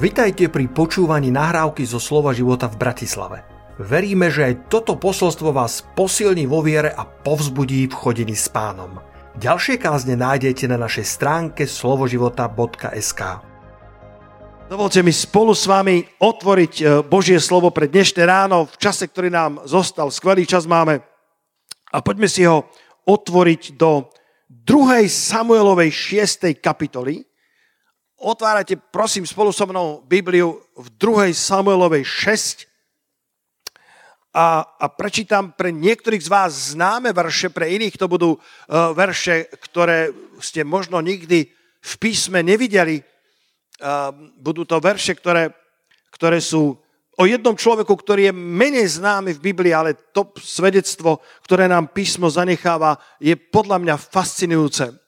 Vitajte pri počúvaní nahrávky zo Slova života v Bratislave. Veríme, že aj toto posolstvo vás posilní vo viere a povzbudí v chodení s pánom. Ďalšie kázne nájdete na našej stránke slovoživota.sk Dovolte mi spolu s vami otvoriť e, Božie slovo pre dnešné ráno v čase, ktorý nám zostal. Skvelý čas máme. A poďme si ho otvoriť do 2. Samuelovej 6. kapitoly otvárate, prosím, spolu so mnou Bibliu v 2. Samuelovej 6 a, a prečítam pre niektorých z vás známe verše, pre iných to budú uh, verše, ktoré ste možno nikdy v písme nevideli. Uh, budú to verše, ktoré, ktoré sú o jednom človeku, ktorý je menej známy v Biblii, ale to svedectvo, ktoré nám písmo zanecháva, je podľa mňa fascinujúce.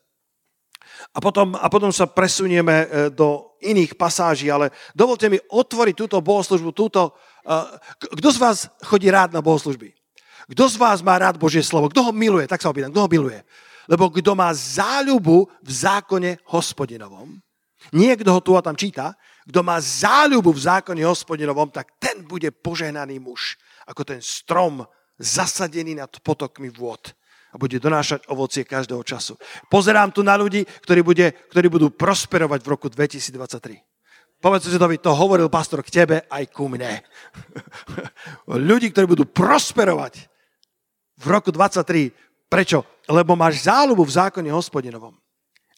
A potom, a potom sa presunieme e, do iných pasáží, ale dovolte mi otvoriť túto bohoslužbu, túto... E, kto z vás chodí rád na bohoslužby? Kto z vás má rád Božie slovo? Kto ho miluje? Tak sa opýtam, kto ho miluje? Lebo kto má záľubu v zákone hospodinovom, niekto ho tu a tam číta, kto má záľubu v zákone hospodinovom, tak ten bude požehnaný muž, ako ten strom zasadený nad potokmi vôd a bude donášať ovocie každého času. Pozerám tu na ľudí, ktorí, bude, ktorí budú prosperovať v roku 2023. Povedz si to, to hovoril pastor k tebe aj ku mne. ľudí, ktorí budú prosperovať v roku 2023. Prečo? Lebo máš záľubu v zákone hospodinovom.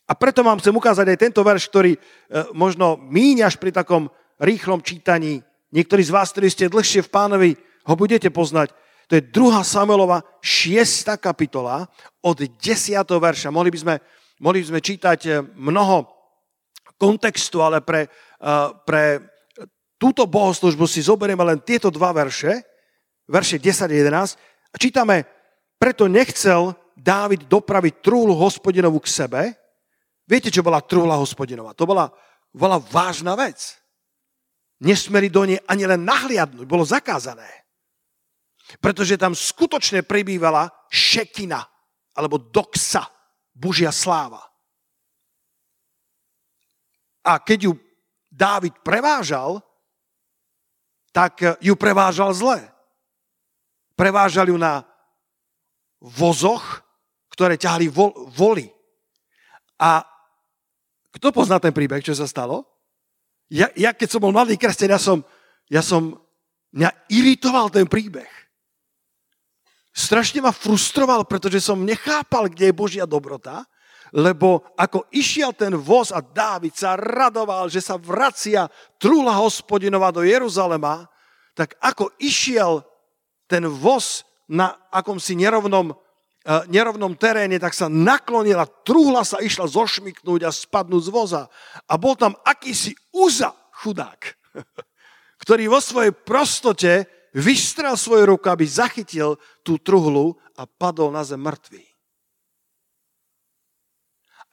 A preto vám chcem ukázať aj tento verš, ktorý e, možno míňaš pri takom rýchlom čítaní. Niektorí z vás, ktorí ste dlhšie v pánovi, ho budete poznať. To je 2. Samuelova 6. kapitola od 10. verša. Mohli by sme, mohli by sme čítať eh, mnoho kontextu, ale pre, eh, pre túto bohoslužbu si zoberieme len tieto dva verše, verše 10 a 11. A čítame, preto nechcel Dávid dopraviť trúhlu hospodinovú k sebe. Viete, čo bola trúhla hospodinová? To bola, bola vážna vec. Nesmeli do nej ani len nahliadnúť, bolo zakázané. Pretože tam skutočne prebývala šekina, alebo doxa, Božia sláva. A keď ju Dávid prevážal, tak ju prevážal zle. Prevážal ju na vozoch, ktoré ťahali voli. A kto pozná ten príbeh, čo sa stalo? Ja, ja keď som bol mladý kresťan, ja som, ja som, mňa iritoval ten príbeh strašne ma frustroval, pretože som nechápal, kde je Božia dobrota, lebo ako išiel ten voz a Dávid sa radoval, že sa vracia trúla hospodinova do Jeruzalema, tak ako išiel ten voz na akomsi nerovnom, uh, nerovnom teréne, tak sa naklonila, trúhla sa išla zošmiknúť a spadnúť z voza. A bol tam akýsi úza chudák, ktorý vo svojej prostote vystrel svoju ruku, aby zachytil tú truhlu a padol na zem mŕtvý.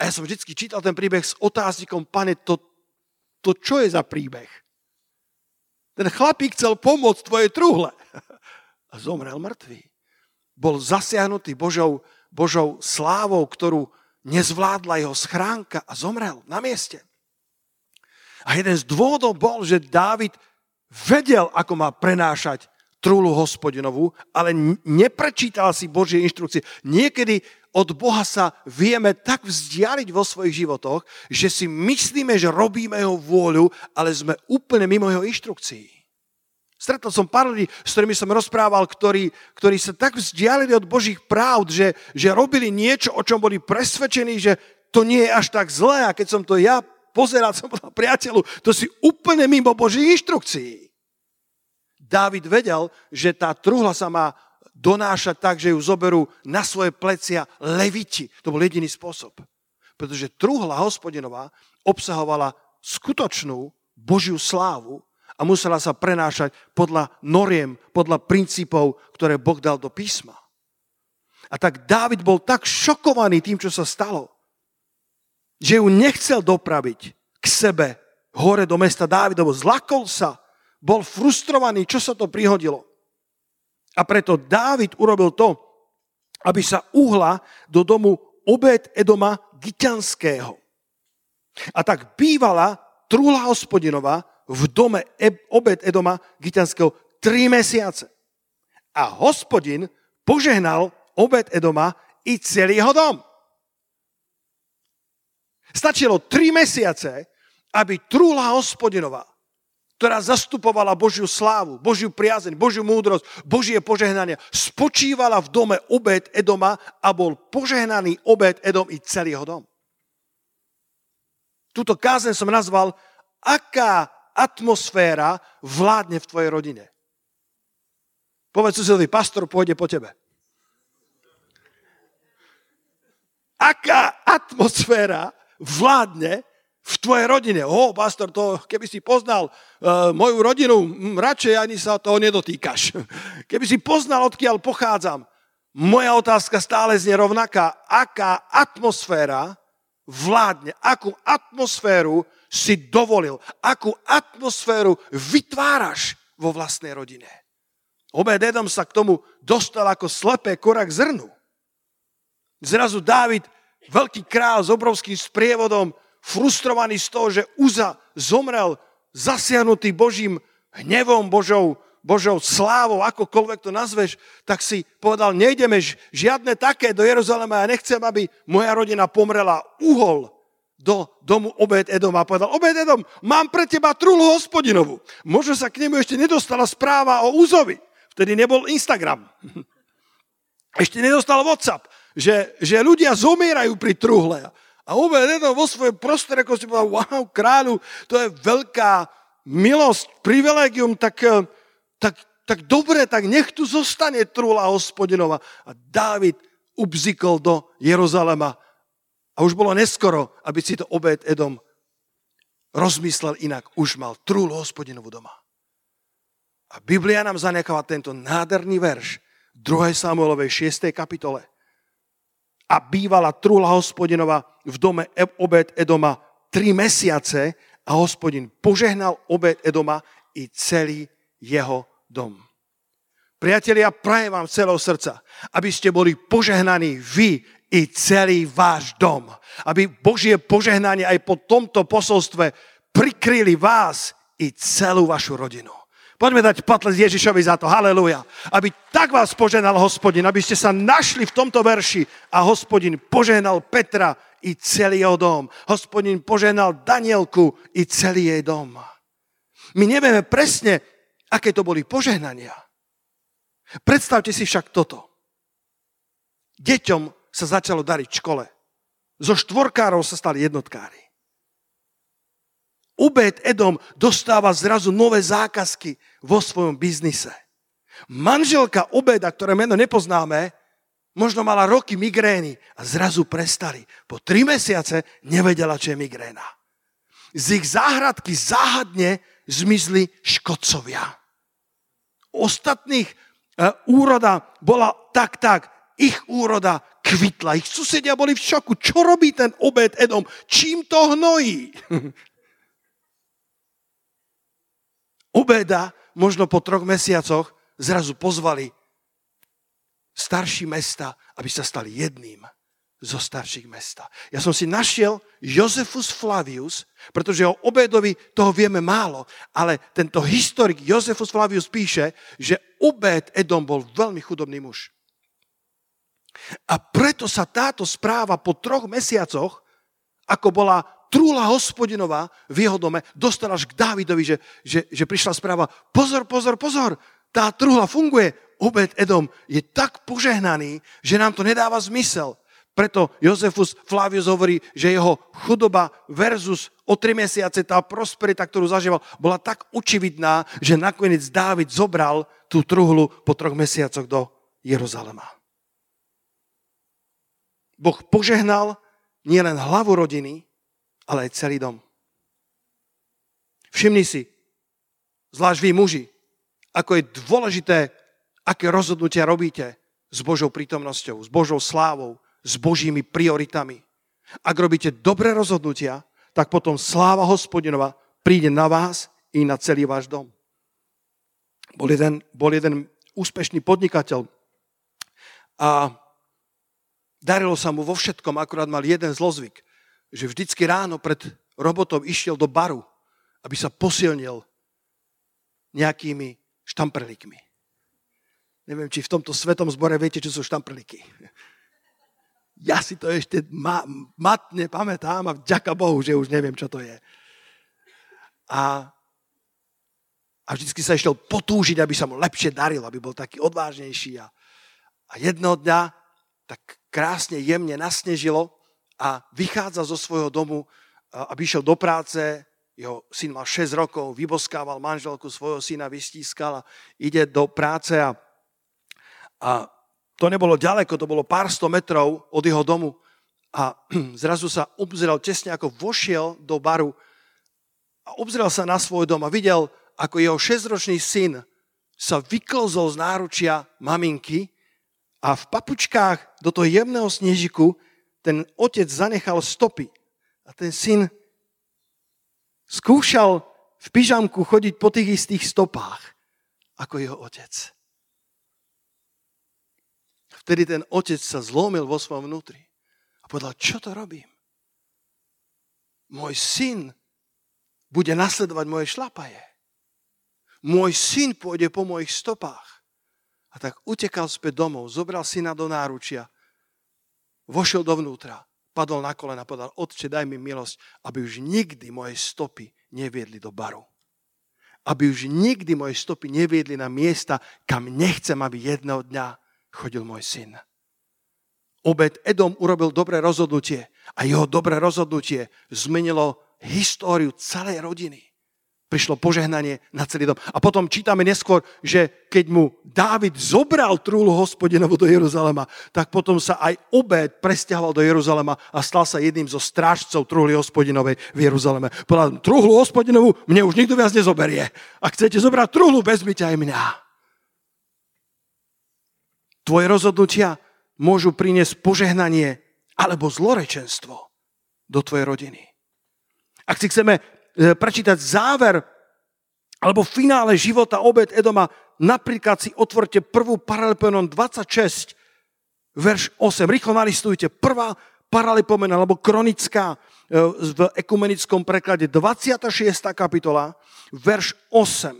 A ja som vždy čítal ten príbeh s otáznikom, pane, to, to čo je za príbeh? Ten chlapík chcel pomôcť tvojej truhle a zomrel mŕtvý. Bol zasiahnutý Božou, Božou slávou, ktorú nezvládla jeho schránka a zomrel na mieste. A jeden z dôvodov bol, že Dávid vedel, ako má prenášať trúlu hospodinovú, ale neprečítal si Božie inštrukcie. Niekedy od Boha sa vieme tak vzdialiť vo svojich životoch, že si myslíme, že robíme jeho vôľu, ale sme úplne mimo jeho inštrukcií. Stretol som pár ľudí, s ktorými som rozprával, ktorí, ktorí sa tak vzdialili od Božích práv, že, že robili niečo, o čom boli presvedčení, že to nie je až tak zlé. A keď som to ja pozeral, som povedal priateľu, to si úplne mimo Božích inštrukcií. Dávid vedel, že tá truhla sa má donášať tak, že ju zoberú na svoje plecia leviti. To bol jediný spôsob. Pretože truhla hospodinová obsahovala skutočnú Božiu slávu a musela sa prenášať podľa noriem, podľa princípov, ktoré Boh dal do písma. A tak Dávid bol tak šokovaný tým, čo sa stalo, že ju nechcel dopraviť k sebe hore do mesta Dávidovo. Zlakol sa, bol frustrovaný, čo sa to prihodilo. A preto Dávid urobil to, aby sa uhla do domu obed Edoma Giťanského. A tak bývala trúhla hospodinová v dome obed Edoma Gitanského tri mesiace. A hospodin požehnal obed Edoma i celý jeho dom. Stačilo tri mesiace, aby trúla hospodinová, ktorá zastupovala Božiu slávu, Božiu priazeň, Božiu múdrosť, Božie požehnanie, spočívala v dome obed Edoma a bol požehnaný obed Edom i celý jeho dom. Túto kázen som nazval Aká atmosféra vládne v tvojej rodine. Povedz susedovi, pastor pôjde po tebe. Aká atmosféra vládne v tvojej rodine. O, pastor, to, keby si poznal uh, moju rodinu, m, radšej ani sa toho nedotýkaš. Keby si poznal, odkiaľ pochádzam. Moja otázka stále znie rovnaká. Aká atmosféra vládne? Akú atmosféru si dovolil? Akú atmosféru vytváraš vo vlastnej rodine? Obed Edom sa k tomu dostal ako slepé korak zrnu. Zrazu Dávid, veľký král s obrovským sprievodom, frustrovaný z toho, že Uza zomrel zasiahnutý Božím hnevom, Božou, Božou slávou, akokoľvek to nazveš, tak si povedal, nejdeme žiadne také do Jeruzalema, ja nechcem, aby moja rodina pomrela. Uhol do domu Obed Edom a povedal, Obed Edom, mám pre teba trúlu hospodinovú. Možno sa k nemu ešte nedostala správa o Uzovi. Vtedy nebol Instagram. Ešte nedostal WhatsApp, že, že ľudia zomierajú pri truhle. A Obed Edom vo svojom prostore, ako si povedal, wow, kráľu, to je veľká milosť, privilegium, tak, eh, tak, tak dobre, tak nech tu zostane trúla hospodinova. A Dávid ubzikol do Jeruzalema a už bolo neskoro, aby si to Obed Edom rozmyslel inak. Už mal trúlu hospodinovú doma. A Biblia nám zanecháva tento nádherný verš v 2. Samuelovej 6. kapitole a bývala trúla hospodinova v dome obed Edoma tri mesiace a hospodin požehnal obed Edoma i celý jeho dom. Priatelia, prajem vám celého srdca, aby ste boli požehnaní vy i celý váš dom. Aby Božie požehnanie aj po tomto posolstve prikryli vás i celú vašu rodinu. Poďme dať potles Ježišovi za to. Halelúja. Aby tak vás poženal hospodin, aby ste sa našli v tomto verši a hospodin poženal Petra i celý jeho dom. Hospodin poženal Danielku i celý jej dom. My nevieme presne, aké to boli požehnania. Predstavte si však toto. Deťom sa začalo dariť v škole. Zo štvorkárov sa stali jednotkári. Ubed Edom dostáva zrazu nové zákazky vo svojom biznise. Manželka Obeda, ktoré meno nepoznáme, možno mala roky migrény a zrazu prestali. Po tri mesiace nevedela, čo je migréna. Z ich záhradky záhadne zmizli škodcovia. Ostatných e, úroda bola tak, tak. Ich úroda kvitla. Ich susedia boli v šoku. Čo robí ten obed Edom? Čím to hnojí? Obeda možno po troch mesiacoch zrazu pozvali starší mesta, aby sa stali jedným zo starších mesta. Ja som si našiel Josefus Flavius, pretože o Obedovi toho vieme málo, ale tento historik Josefus Flavius píše, že Obed Edom bol veľmi chudobný muž. A preto sa táto správa po troch mesiacoch, ako bola trúla hospodinová v jeho dome dostala až k Dávidovi, že, že, že prišla správa, pozor, pozor, pozor, tá trúla funguje. Obed Edom je tak požehnaný, že nám to nedáva zmysel. Preto Jozefus Flavius hovorí, že jeho chudoba versus o tri mesiace tá prosperita, ktorú zažíval, bola tak očividná, že nakoniec Dávid zobral tú truhlu po troch mesiacoch do Jeruzalema. Boh požehnal nielen hlavu rodiny, ale aj celý dom. Všimni si, zvlášť vy muži, ako je dôležité, aké rozhodnutia robíte s Božou prítomnosťou, s Božou slávou, s Božími prioritami. Ak robíte dobré rozhodnutia, tak potom sláva hospodinova príde na vás i na celý váš dom. Bol jeden, bol jeden úspešný podnikateľ a darilo sa mu vo všetkom, akurát mal jeden zlozvyk že vždycky ráno pred robotou išiel do baru aby sa posilnil nejakými štamprlíkmi. Neviem, či v tomto svetom zbore viete, čo sú štamprlíky. Ja si to ešte ma, matne pamätám a vďaka Bohu, že už neviem, čo to je. A, a vždycky sa išiel potúžiť, aby sa mu lepšie darilo, aby bol taký odvážnejší. A, a jedného dňa tak krásne, jemne nasnežilo a vychádza zo svojho domu, aby išiel do práce, jeho syn mal 6 rokov, vyboskával manželku svojho syna, vystískal a ide do práce a, a to nebolo ďaleko, to bolo pár sto metrov od jeho domu. A zrazu sa obzrel tesne, ako vošiel do baru a obzrel sa na svoj dom a videl, ako jeho šesťročný syn sa vyklzol z náručia maminky a v papučkách do toho jemného snežiku ten otec zanechal stopy. A ten syn skúšal v pyžamku chodiť po tých istých stopách, ako jeho otec. Vtedy ten otec sa zlomil vo svojom vnútri a povedal, čo to robím? Môj syn bude nasledovať moje šlapaje. Môj syn pôjde po mojich stopách. A tak utekal späť domov, zobral syna do náručia, vošiel dovnútra, padol na kolena a povedal, otče, daj mi milosť, aby už nikdy moje stopy neviedli do baru. Aby už nikdy moje stopy neviedli na miesta, kam nechcem, aby jedného dňa chodil môj syn. Obed Edom urobil dobré rozhodnutie a jeho dobré rozhodnutie zmenilo históriu celej rodiny prišlo požehnanie na celý dom. A potom čítame neskôr, že keď mu Dávid zobral trúlu hospodinovu do Jeruzalema, tak potom sa aj obed presťahoval do Jeruzalema a stal sa jedným zo strážcov trúhly hospodinovej v Jeruzaleme. Povedal, trúhlu hospodinovú mne už nikto viac nezoberie. Ak chcete zobrať trúhlu, vezmite aj mňa. Tvoje rozhodnutia môžu priniesť požehnanie alebo zlorečenstvo do tvojej rodiny. Ak si chceme prečítať záver alebo finále života obed Edoma, napríklad si otvorte prvú Paralipomenon 26, verš 8. Rýchlo nalistujte. Prvá Paralipomena, alebo kronická e, v ekumenickom preklade 26. kapitola, verš 8.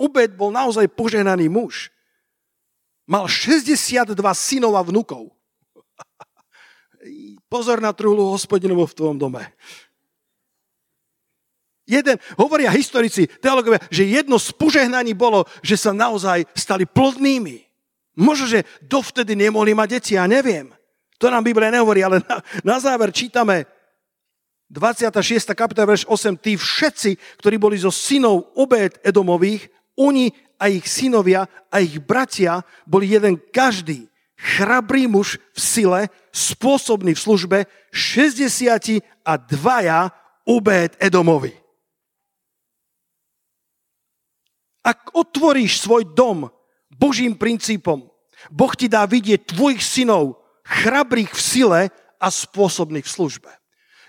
Obed bol naozaj poženaný muž. Mal 62 synov a vnukov. Pozor na truhlu hospodinovu v tvojom dome. Jeden, hovoria historici, teologovia, že jedno z požehnaní bolo, že sa naozaj stali plodnými. Možno, že dovtedy nemohli mať deti, ja neviem. To nám Biblia nehovorí, ale na, na záver čítame 26. kapitola, verš 8. Tí všetci, ktorí boli zo synov obed Edomových, oni a ich synovia a ich bratia boli jeden každý chrabrý muž v sile, spôsobný v službe, 60 a dvaja ubed Edomovi. Ak otvoríš svoj dom Božím princípom, Boh ti dá vidieť tvojich synov, chrabrých v sile a spôsobných v službe.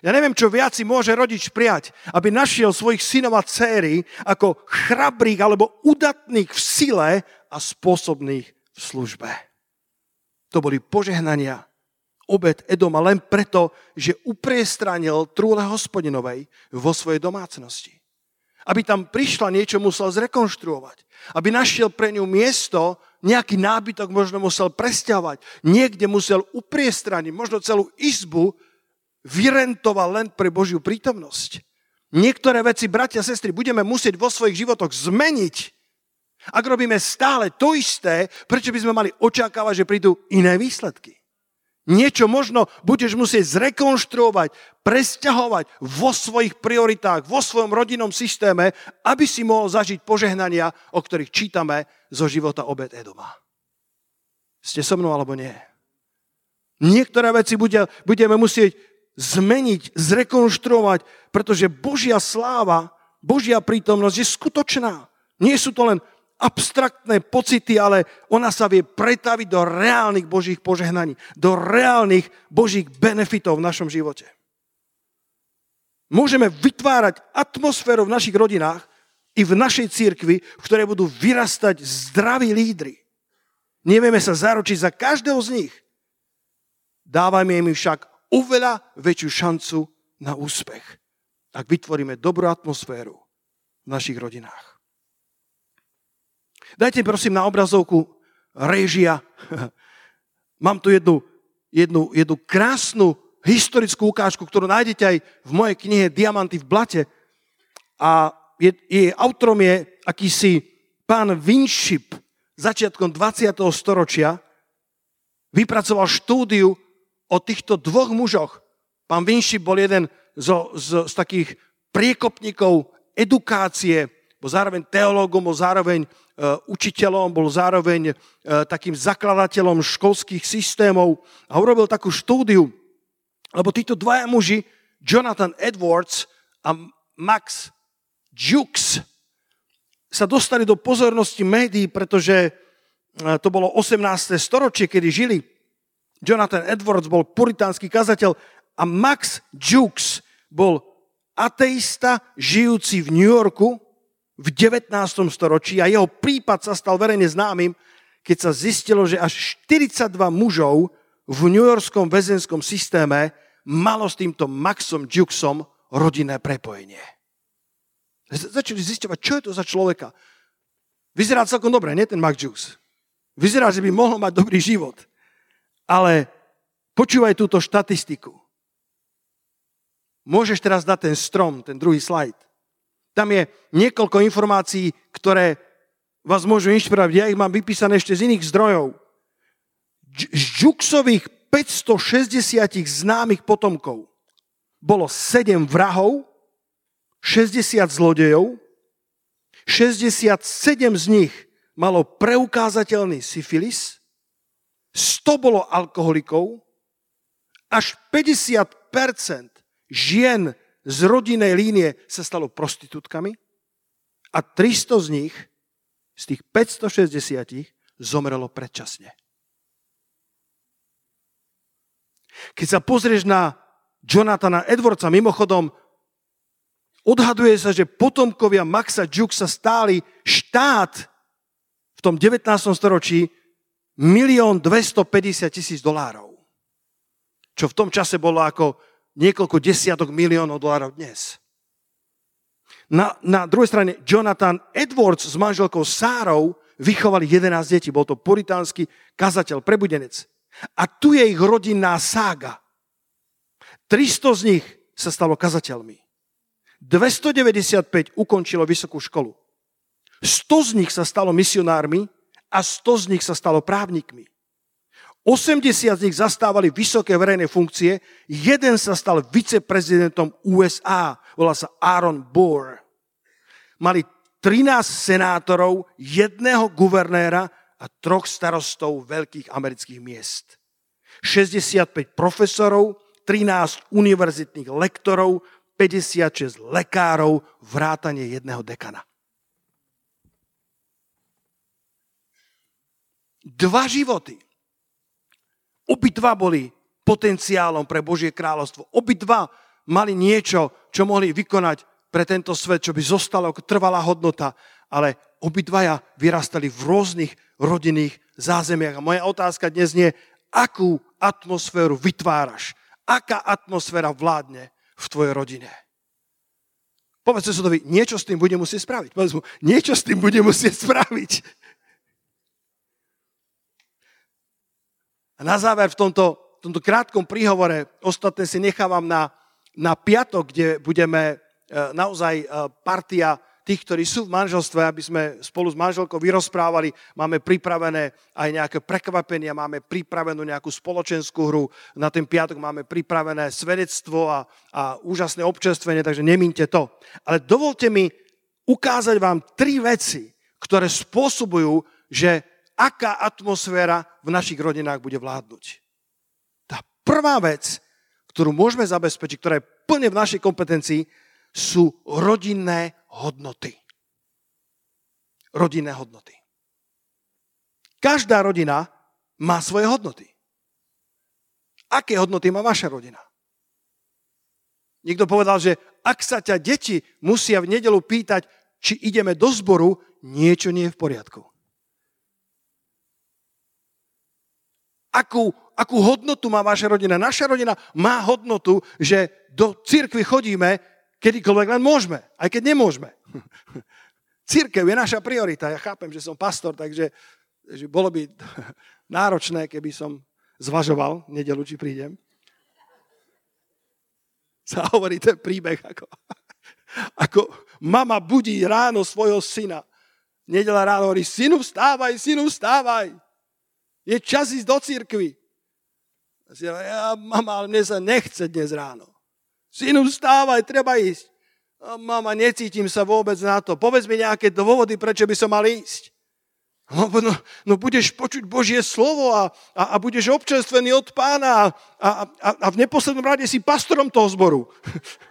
Ja neviem, čo viac si môže rodič prijať, aby našiel svojich synov a céry ako chrabrých alebo udatných v sile a spôsobných v službe. To boli požehnania obed Edoma len preto, že upriestranil trúle hospodinovej vo svojej domácnosti. Aby tam prišla niečo, musel zrekonštruovať. Aby našiel pre ňu miesto, nejaký nábytok možno musel presťahovať. Niekde musel upriestraniť, možno celú izbu vyrentoval len pre Božiu prítomnosť. Niektoré veci, bratia a sestry, budeme musieť vo svojich životoch zmeniť, ak robíme stále to isté, prečo by sme mali očakávať, že prídu iné výsledky? Niečo možno budeš musieť zrekonštruovať, presťahovať vo svojich prioritách, vo svojom rodinnom systéme, aby si mohol zažiť požehnania, o ktorých čítame zo života obed Edoma. Ste so mnou alebo nie? Niektoré veci budeme musieť zmeniť, zrekonštruovať, pretože Božia sláva, Božia prítomnosť je skutočná. Nie sú to len abstraktné pocity, ale ona sa vie pretaviť do reálnych Božích požehnaní, do reálnych Božích benefitov v našom živote. Môžeme vytvárať atmosféru v našich rodinách i v našej církvi, v ktorej budú vyrastať zdraví lídry. Nevieme sa zaručiť za každého z nich. Dávajme im však oveľa väčšiu šancu na úspech. ak vytvoríme dobrú atmosféru v našich rodinách. Dajte prosím na obrazovku režia. Mám tu jednu, jednu, jednu krásnu historickú ukážku, ktorú nájdete aj v mojej knihe Diamanty v blate. A je, je, autorom je akýsi pán Winship začiatkom 20. storočia. Vypracoval štúdiu o týchto dvoch mužoch. Pán Winship bol jeden z, z, z takých priekopníkov edukácie, bol zároveň teológom, bol zároveň uh, učiteľom, bol zároveň uh, takým zakladateľom školských systémov a urobil takú štúdiu, lebo títo dvaja muži, Jonathan Edwards a Max Jukes, sa dostali do pozornosti médií, pretože uh, to bolo 18. storočie, kedy žili. Jonathan Edwards bol puritánsky kazateľ a Max Jukes bol ateista žijúci v New Yorku v 19. storočí a jeho prípad sa stal verejne známym, keď sa zistilo, že až 42 mužov v New Yorkskom väzenskom systéme malo s týmto Maxom Jukesom rodinné prepojenie. Začali zistovať, čo je to za človeka. Vyzerá celkom dobre, nie ten Max Jukes. Vyzerá, že by mohol mať dobrý život. Ale počúvaj túto štatistiku. Môžeš teraz dať ten strom, ten druhý slajd. Tam je niekoľko informácií, ktoré vás môžu inšpirovať. Ja ich mám vypísané ešte z iných zdrojov. Z Žuksových 560 známych potomkov bolo 7 vrahov, 60 zlodejov, 67 z nich malo preukázateľný syfilis, 100 bolo alkoholikov, až 50% žien z rodinej línie sa stalo prostitútkami a 300 z nich, z tých 560, zomrelo predčasne. Keď sa pozrieš na Jonathana Edwardsa, mimochodom, odhaduje sa, že potomkovia Maxa Jukesa stáli štát v tom 19. storočí 1 250 tisíc dolárov. Čo v tom čase bolo ako niekoľko desiatok miliónov dolárov dnes. Na, na druhej strane Jonathan Edwards s manželkou Sárou vychovali 11 detí. Bol to puritánsky kazateľ, prebudenec. A tu je ich rodinná sága. 300 z nich sa stalo kazateľmi. 295 ukončilo vysokú školu. 100 z nich sa stalo misionármi a 100 z nich sa stalo právnikmi. 80 z nich zastávali vysoké verejné funkcie, jeden sa stal viceprezidentom USA, volá sa Aaron Burr. Mali 13 senátorov, jedného guvernéra a troch starostov veľkých amerických miest. 65 profesorov, 13 univerzitných lektorov, 56 lekárov, vrátanie jedného dekana. Dva životy Obidva boli potenciálom pre Božie kráľovstvo. Obidva mali niečo, čo mohli vykonať pre tento svet, čo by zostalo ako trvalá hodnota, ale obidvaja vyrastali v rôznych rodinných zázemiach. A moja otázka dnes nie, akú atmosféru vytváraš, aká atmosféra vládne v tvojej rodine. Povedz susedovi, niečo s tým bude musieť spraviť. Povedz mu, niečo s tým bude musieť spraviť. A na záver v tomto, tomto krátkom príhovore, ostatné si nechávam na, na piatok, kde budeme e, naozaj e, partia tých, ktorí sú v manželstve, aby sme spolu s manželkou vyrozprávali. Máme pripravené aj nejaké prekvapenia, máme pripravenú nejakú spoločenskú hru. Na ten piatok máme pripravené svedectvo a, a úžasné občerstvenie, takže nemínte to. Ale dovolte mi ukázať vám tri veci, ktoré spôsobujú, že aká atmosféra v našich rodinách bude vládnuť. Tá prvá vec, ktorú môžeme zabezpečiť, ktorá je plne v našej kompetencii, sú rodinné hodnoty. Rodinné hodnoty. Každá rodina má svoje hodnoty. Aké hodnoty má vaša rodina? Niekto povedal, že ak sa ťa deti musia v nedelu pýtať, či ideme do zboru, niečo nie je v poriadku. Akú, akú hodnotu má vaša rodina? Naša rodina má hodnotu, že do cirkvi chodíme kedykoľvek len môžeme, aj keď nemôžeme. Církev je naša priorita. Ja chápem, že som pastor, takže že bolo by náročné, keby som zvažoval nedelu, či prídem. Sa hovorí ten príbeh, ako, ako mama budí ráno svojho syna. Nedela ráno hovorí, synu vstávaj, synu vstávaj. Je čas ísť do církvy. Ja, mama, ale mne sa nechce dnes ráno. Synu, vstávaj, treba ísť. Mama, necítim sa vôbec na to. Povedz mi nejaké dôvody, prečo by som mal ísť. No, no, no budeš počuť Božie slovo a, a, a budeš občerstvený od pána a, a, a v neposlednom rade si pastorom toho zboru.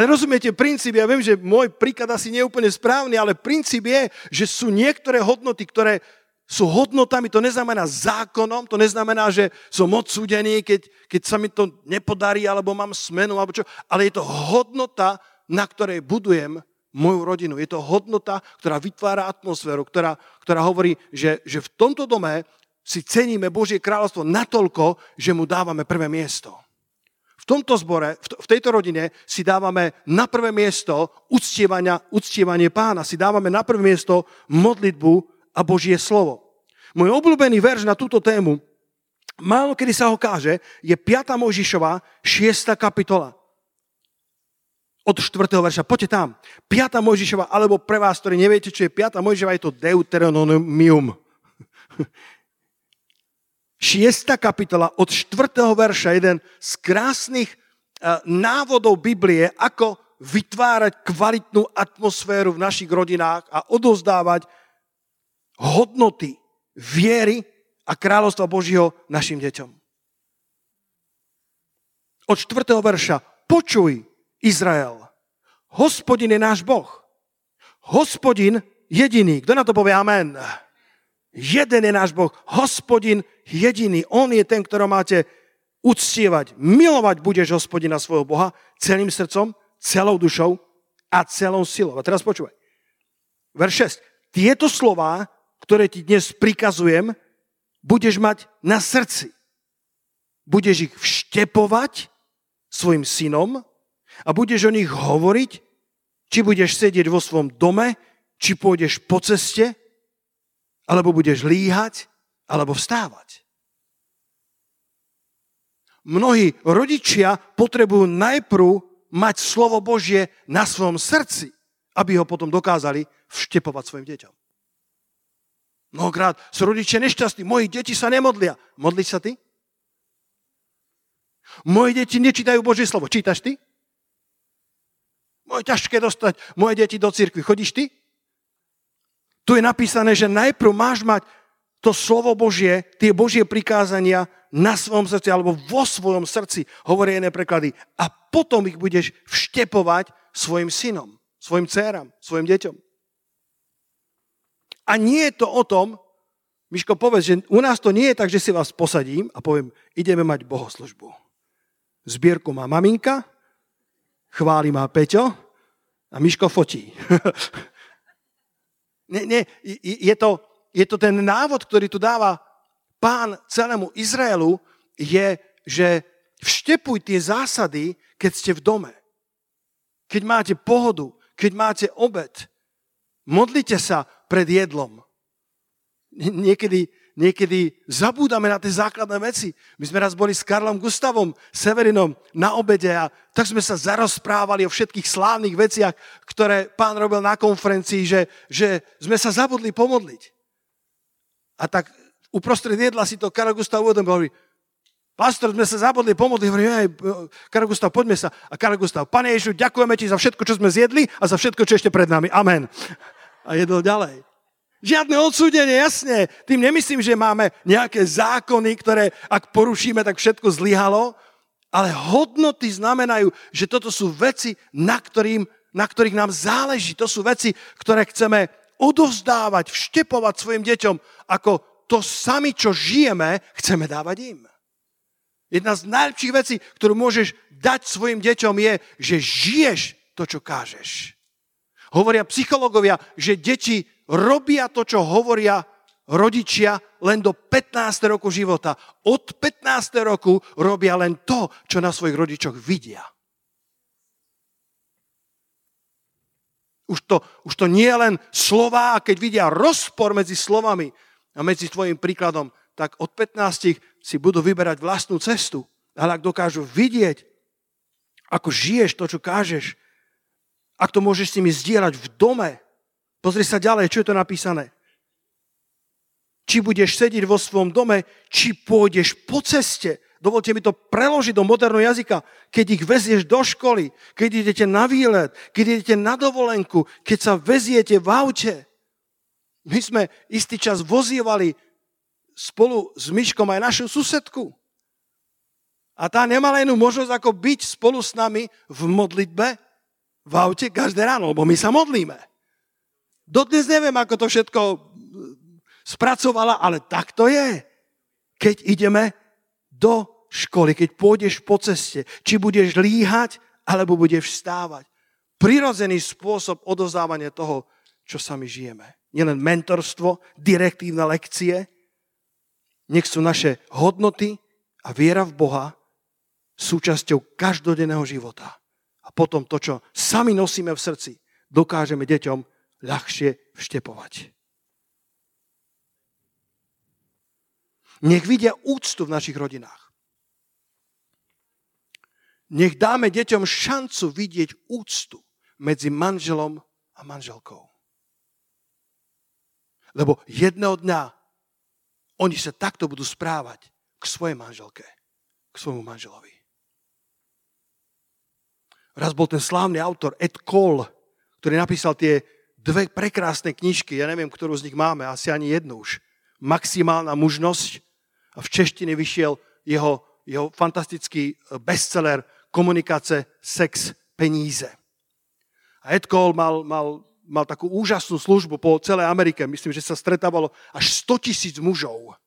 Ale rozumiete, princíp, ja viem, že môj príklad asi nie je úplne správny, ale princíp je, že sú niektoré hodnoty, ktoré sú hodnotami, to neznamená zákonom, to neznamená, že som odsúdený, keď, keď sa mi to nepodarí, alebo mám smenu, alebo čo, ale je to hodnota, na ktorej budujem moju rodinu. Je to hodnota, ktorá vytvára atmosféru, ktorá, ktorá hovorí, že, že v tomto dome si ceníme Božie kráľovstvo natoľko, že mu dávame prvé miesto tomto zbore, v tejto rodine si dávame na prvé miesto uctievanie pána, si dávame na prvé miesto modlitbu a Božie slovo. Môj obľúbený verš na túto tému, málo kedy sa ho káže, je 5. Možišova 6. kapitola. Od 4. verša. Poďte tam. 5. Možišova, alebo pre vás, ktorí neviete, čo je 5. Možišova, je to Deuteronomium. 6. kapitola od 4. verša, jeden z krásnych eh, návodov Biblie, ako vytvárať kvalitnú atmosféru v našich rodinách a odozdávať hodnoty viery a kráľovstva Božího našim deťom. Od 4. verša. Počuj, Izrael, hospodin je náš Boh. Hospodin jediný. Kto na to povie amen? Jeden je náš Boh, hospodin jediný. On je ten, ktorého máte uctievať. Milovať budeš hospodina svojho Boha celým srdcom, celou dušou a celou silou. A teraz počúvaj. Verš 6. Tieto slova, ktoré ti dnes prikazujem, budeš mať na srdci. Budeš ich vštepovať svojim synom a budeš o nich hovoriť, či budeš sedieť vo svojom dome, či pôjdeš po ceste, alebo budeš líhať, alebo vstávať. Mnohí rodičia potrebujú najprv mať slovo Božie na svojom srdci, aby ho potom dokázali vštepovať svojim deťom. Mnohokrát sú rodičia nešťastní. Moji deti sa nemodlia. Modliť sa ty? Moje deti nečítajú Božie slovo. Čítaš ty? Moje ťažké dostať moje deti do cirkvi. Chodíš ty? Tu je napísané, že najprv máš mať to slovo Božie, tie Božie prikázania na svojom srdci alebo vo svojom srdci, hovorí iné preklady. A potom ich budeš vštepovať svojim synom, svojim dcerám, svojim deťom. A nie je to o tom, Miško, povedz, že u nás to nie je tak, že si vás posadím a poviem, ideme mať bohoslužbu. Zbierku má maminka, chváli má Peťo a Miško fotí. Nie, nie, je to, je to ten návod, ktorý tu dáva pán celému Izraelu, je, že vštepuj tie zásady, keď ste v dome. Keď máte pohodu, keď máte obed. Modlite sa pred jedlom. Niekedy niekedy zabúdame na tie základné veci. My sme raz boli s Karlom Gustavom Severinom na obede a tak sme sa zarozprávali o všetkých slávnych veciach, ktoré pán robil na konferencii, že, že sme sa zabudli pomodliť. A tak uprostred jedla si to Karol Gustav uvedom hovorí, pastor, sme sa zabudli pomodliť. Hovorí, aj, Karol Gustav, poďme sa. A Karol Gustav, pane Ježu, ďakujeme ti za všetko, čo sme zjedli a za všetko, čo ešte pred nami. Amen. A jedol ďalej. Žiadne odsúdenie, jasne. Tým nemyslím, že máme nejaké zákony, ktoré ak porušíme, tak všetko zlyhalo, ale hodnoty znamenajú, že toto sú veci, na, ktorým, na ktorých nám záleží. To sú veci, ktoré chceme odovzdávať, vštepovať svojim deťom, ako to sami, čo žijeme, chceme dávať im. Jedna z najlepších vecí, ktorú môžeš dať svojim deťom je, že žiješ to, čo kážeš. Hovoria psychológovia, že deti robia to, čo hovoria rodičia len do 15. roku života. Od 15. roku robia len to, čo na svojich rodičoch vidia. Už to, už to nie je len slova, a keď vidia rozpor medzi slovami a medzi tvojim príkladom, tak od 15 si budú vyberať vlastnú cestu. Ale ak dokážu vidieť, ako žiješ to, čo kážeš, ak to môžeš s nimi zdieľať v dome, pozri sa ďalej, čo je to napísané. Či budeš sedieť vo svojom dome, či pôjdeš po ceste, dovolte mi to preložiť do moderného jazyka, keď ich vezieš do školy, keď idete na výlet, keď idete na dovolenku, keď sa veziete v aute. My sme istý čas vozívali spolu s Myškom aj našu susedku. A tá nemala inú možnosť, ako byť spolu s nami v modlitbe v aute každé ráno, lebo my sa modlíme. Dodnes neviem, ako to všetko spracovala, ale tak to je. Keď ideme do školy, keď pôjdeš po ceste, či budeš líhať, alebo budeš vstávať. Prirodzený spôsob odozdávania toho, čo sami žijeme. Nielen mentorstvo, direktívne lekcie, nech sú naše hodnoty a viera v Boha súčasťou každodenného života. A potom to, čo sami nosíme v srdci, dokážeme deťom ľahšie vštepovať. Nech vidia úctu v našich rodinách. Nech dáme deťom šancu vidieť úctu medzi manželom a manželkou. Lebo jedného dňa oni sa takto budú správať k svojej manželke, k svojmu manželovi. Raz bol ten slávny autor Ed Cole, ktorý napísal tie dve prekrásne knižky, ja neviem, ktorú z nich máme, asi ani jednu už. Maximálna mužnosť a v češtine vyšiel jeho, jeho fantastický e, bestseller Komunikace, sex, peníze. A Ed Cole mal, mal, mal takú úžasnú službu po celej Amerike. Myslím, že sa stretávalo až 100 tisíc mužov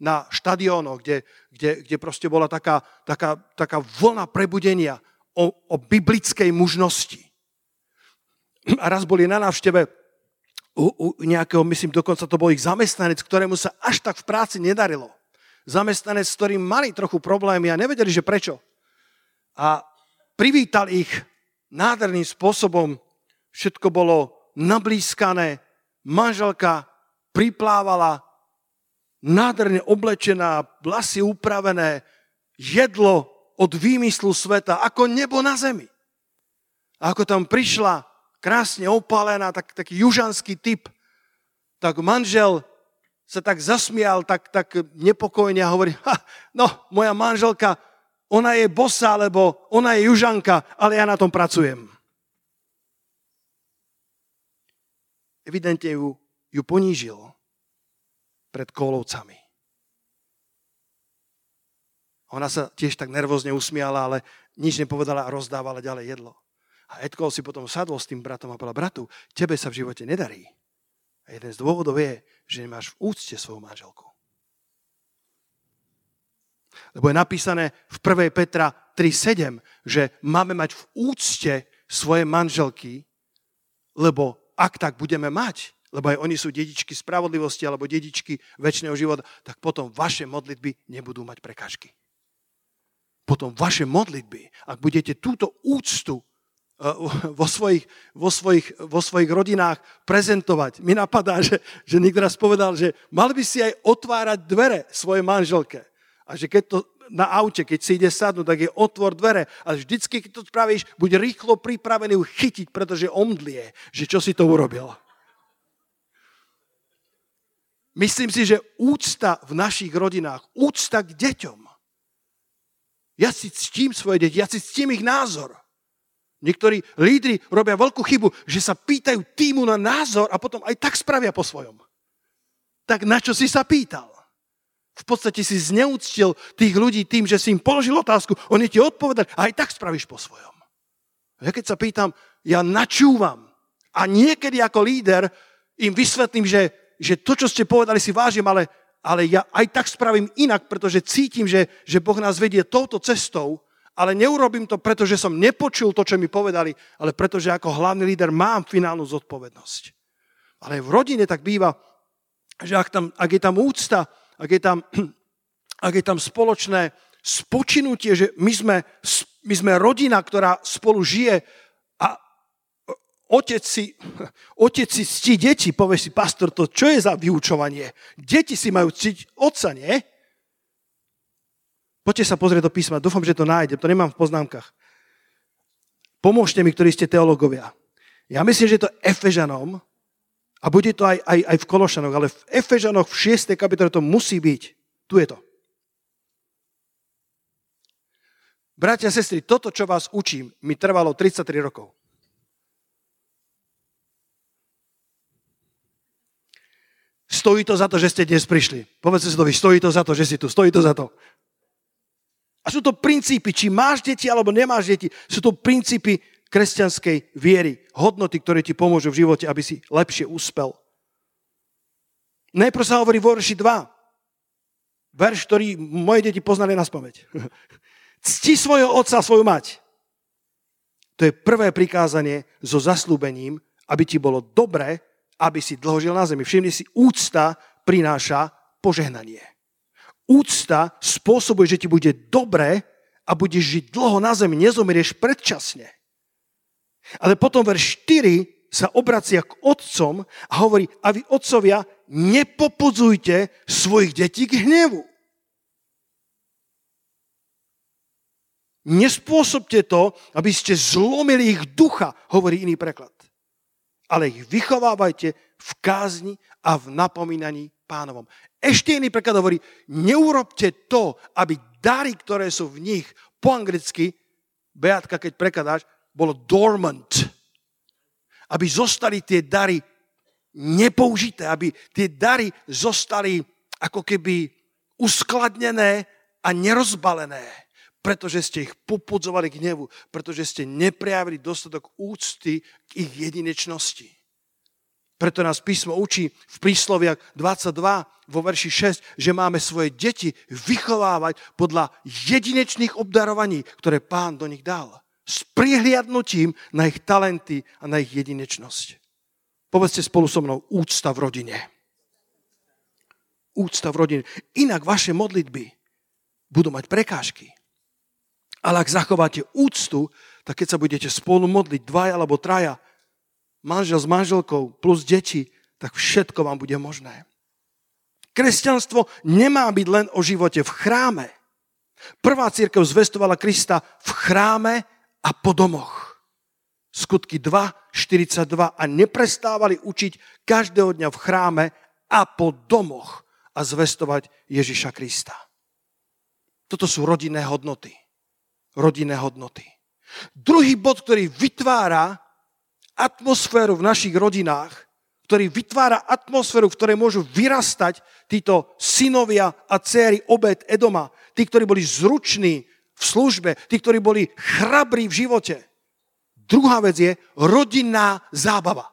na štadiónoch, kde, kde, kde proste bola taká, taká, taká vlna prebudenia o, o biblickej mužnosti. A raz boli na návšteve u, u nejakého, myslím, dokonca to bol ich zamestnanec, ktorému sa až tak v práci nedarilo zamestnanec, s ktorým mali trochu problémy a nevedeli, že prečo. A privítal ich nádherným spôsobom. Všetko bolo nablískané, manželka priplávala, nádherne oblečená, vlasy upravené, jedlo od výmyslu sveta, ako nebo na zemi. A ako tam prišla, krásne opálená, tak, taký južanský typ, tak manžel sa tak zasmial, tak, tak nepokojne a hovorí, ha, no, moja manželka, ona je bosa, lebo ona je južanka, ale ja na tom pracujem. Evidentne ju, ju ponížil pred kolovcami. Ona sa tiež tak nervózne usmiala, ale nič nepovedala a rozdávala ďalej jedlo. A Edkol si potom sadol s tým bratom a povedal, bratu, tebe sa v živote nedarí. A jeden z dôvodov je, že nemáš v úcte svoju manželku. Lebo je napísané v 1. Petra 3.7, že máme mať v úcte svoje manželky, lebo ak tak budeme mať, lebo aj oni sú dedičky spravodlivosti alebo dedičky väčšného života, tak potom vaše modlitby nebudú mať prekážky. Potom vaše modlitby, ak budete túto úctu vo svojich, vo, svojich, vo svojich rodinách prezentovať. Mi napadá, že, že niekto raz povedal, že mal by si aj otvárať dvere svojej manželke. A že keď to na aute, keď si ide sadnúť, tak je otvor dvere. A vždycky, keď to spravíš, buď rýchlo pripravený ju chytiť, pretože omdlie, že čo si to urobil. Myslím si, že úcta v našich rodinách, úcta k deťom. Ja si ctím svoje deti, ja si ctím ich názor. Niektorí lídry robia veľkú chybu, že sa pýtajú týmu na názor a potom aj tak spravia po svojom. Tak na čo si sa pýtal? V podstate si zneúctil tých ľudí tým, že si im položil otázku, oni ti odpovedali a aj tak spravíš po svojom. Ja keď sa pýtam, ja načúvam a niekedy ako líder im vysvetlím, že, že to, čo ste povedali, si vážim, ale, ale ja aj tak spravím inak, pretože cítim, že, že Boh nás vedie touto cestou ale neurobím to, pretože som nepočul to, čo mi povedali, ale pretože ako hlavný líder mám finálnu zodpovednosť. Ale v rodine tak býva, že ak, tam, ak je tam úcta, ak je tam, ak je tam spoločné spočinutie, že my sme, my sme rodina, ktorá spolu žije a otec si, otec si ctí deti, povie si, pastor, to čo je za vyučovanie? Deti si majú ctiť otca, nie? Poďte sa pozrieť do písma, dúfam, že to nájdem, to nemám v poznámkach. Pomôžte mi, ktorí ste teológovia. Ja myslím, že to Efežanom, a bude to aj, aj, aj v Kološanoch, ale v Efežanoch v 6. kapitole to musí byť. Tu je to. Bratia a sestry, toto, čo vás učím, mi trvalo 33 rokov. Stojí to za to, že ste dnes prišli. Povedzte si to vy, stojí to za to, že si tu, stojí to za to. A sú to princípy, či máš deti alebo nemáš deti, sú to princípy kresťanskej viery, hodnoty, ktoré ti pomôžu v živote, aby si lepšie uspel. Najprv sa hovorí v verši 2. Verš, ktorý moje deti poznali na spomeď. Cti svojho otca a svoju mať. To je prvé prikázanie so zaslúbením, aby ti bolo dobre, aby si dlho žil na zemi. Všimni si, úcta prináša požehnanie. Úcta spôsobuje, že ti bude dobre a budeš žiť dlho na zemi, nezomrieš predčasne. Ale potom verš 4 sa obracia k otcom a hovorí, a vy otcovia, nepopudzujte svojich detí k hnevu. Nespôsobte to, aby ste zlomili ich ducha, hovorí iný preklad. Ale ich vychovávajte v kázni a v napomínaní pánovom. Ešte iný preklad hovorí, neurobte to, aby dary, ktoré sú v nich, po anglicky, Beatka, keď prekladáš, bolo dormant. Aby zostali tie dary nepoužité, aby tie dary zostali ako keby uskladnené a nerozbalené, pretože ste ich popudzovali k hnevu, pretože ste neprejavili dostatok úcty k ich jedinečnosti. Preto nás písmo učí v prísloviach 22 vo verši 6, že máme svoje deti vychovávať podľa jedinečných obdarovaní, ktoré pán do nich dal s prihliadnutím na ich talenty a na ich jedinečnosť. Povedzte spolu so mnou, úcta v rodine. Úcta v rodine. Inak vaše modlitby budú mať prekážky. Ale ak zachováte úctu, tak keď sa budete spolu modliť dvaja alebo traja, manžel s manželkou plus deti, tak všetko vám bude možné. Kresťanstvo nemá byť len o živote v chráme. Prvá církev zvestovala Krista v chráme a po domoch. Skutky 2, 42 a neprestávali učiť každého dňa v chráme a po domoch a zvestovať Ježiša Krista. Toto sú rodinné hodnoty. Rodinné hodnoty. Druhý bod, ktorý vytvára atmosféru v našich rodinách, ktorý vytvára atmosféru, v ktorej môžu vyrastať títo synovia a céry obed Edoma, tí, ktorí boli zruční, v službe, tí, ktorí boli chrabrí v živote. Druhá vec je rodinná zábava.